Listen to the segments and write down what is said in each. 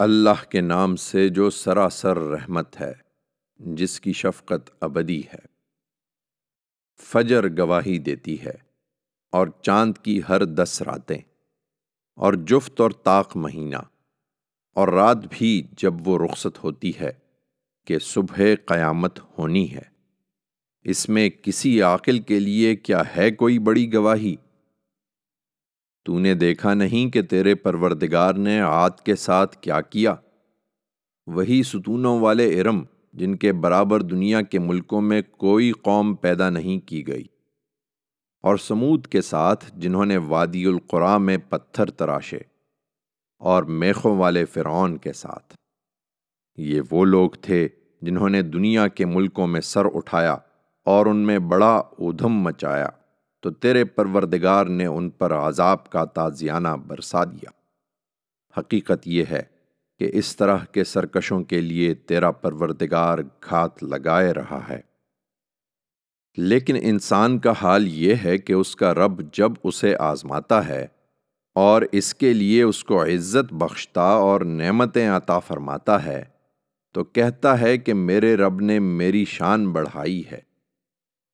اللہ کے نام سے جو سراسر رحمت ہے، جس کی شفقت ابدی ہے۔ فجر گواہی دیتی ہے اور چاند کی ہر دس راتیں، اور جفت اور طاق مہینہ، اور رات بھی جب وہ رخصت ہوتی ہے کہ صبح قیامت ہونی ہے۔ اس میں کسی عاقل کے لیے کیا ہے کوئی بڑی گواہی؟ تو نے دیکھا نہیں کہ تیرے پروردگار نے آت کے ساتھ کیا کیا۔ وہی ستونوں والے ارم جن کے برابر دنیا کے ملکوں میں کوئی قوم پیدا نہیں کی گئی۔ اور سمود کے ساتھ جنہوں نے وادی القرا میں پتھر تراشے اور میخوں والے فرعون کے ساتھ۔ یہ وہ لوگ تھے جنہوں نے دنیا کے ملکوں میں سر اٹھایا اور ان میں بڑا ادھم مچایا۔ تو تیرے پروردگار نے ان پر عذاب کا تازیانہ برسا دیا۔ حقیقت یہ ہے کہ اس طرح کے سرکشوں کے لیے تیرا پروردگار گھات لگائے رہا ہے۔ لیکن انسان کا حال یہ ہے کہ اس کا رب جب اسے آزماتا ہے اور اس کے لیے اس کو عزت بخشتا اور نعمتیں عطا فرماتا ہے، تو کہتا ہے کہ میرے رب نے میری شان بڑھائی ہے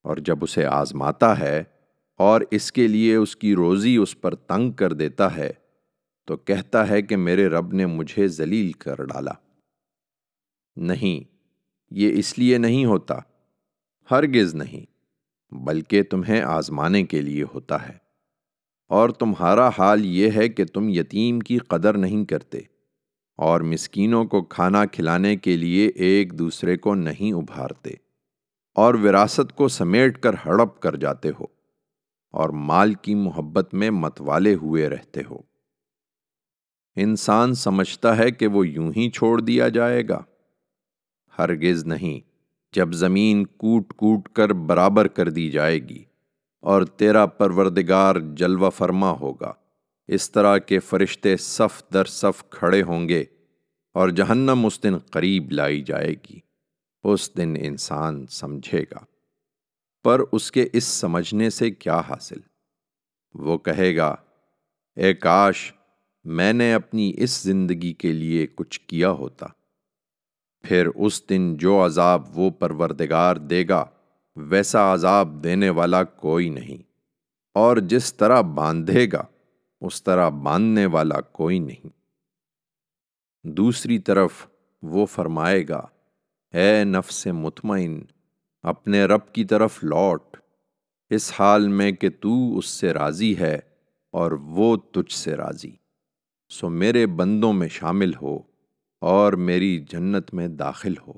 اور جب اسے آزماتا ہے اور اس کے لیے اس کی روزی اس پر تنگ کر دیتا ہے، تو کہتا ہے کہ میرے رب نے مجھے ذلیل کر ڈالا۔ نہیں، یہ اس لیے نہیں ہوتا، ہرگز نہیں، بلکہ تمہیں آزمانے کے لیے ہوتا ہے۔ اور تمہارا حال یہ ہے کہ تم یتیم کی قدر نہیں کرتے، اور مسکینوں کو کھانا کھلانے کے لیے ایک دوسرے کو نہیں ابھارتے، اور وراثت کو سمیٹ کر ہڑپ کر جاتے ہو۔ اور مال کی محبت میں متوالے ہوئے رہتے ہو۔ انسان سمجھتا ہے کہ وہ یوں ہی چھوڑ دیا جائے گا۔ ہرگز نہیں، جب زمین کوٹ کوٹ کر برابر کر دی جائے گی اور تیرا پروردگار جلوہ فرما ہوگا۔ اس طرح کے فرشتے صف در صف کھڑے ہوں گے اور جہنم اس دن قریب لائی جائے گی۔ اس دن انسان سمجھے گا۔ پر اس کے اس سمجھنے سے کیا حاصل؟ وہ کہے گا، اے کاش، میں نے اپنی اس زندگی کے لیے کچھ کیا ہوتا۔ پھر اس دن جو عذاب وہ پروردگار دے گا، ویسا عذاب دینے والا کوئی نہیں۔ اور جس طرح باندھے گا، اس طرح باندھنے والا کوئی نہیں۔ دوسری طرف وہ فرمائے گا، اے نفس مطمئن اپنے رب کی طرف لوٹ۔ اس حال میں کہ تو اس سے راضی ہے اور وہ تجھ سے راضی۔ سو میرے بندوں میں شامل ہو اور میری جنت میں داخل ہو۔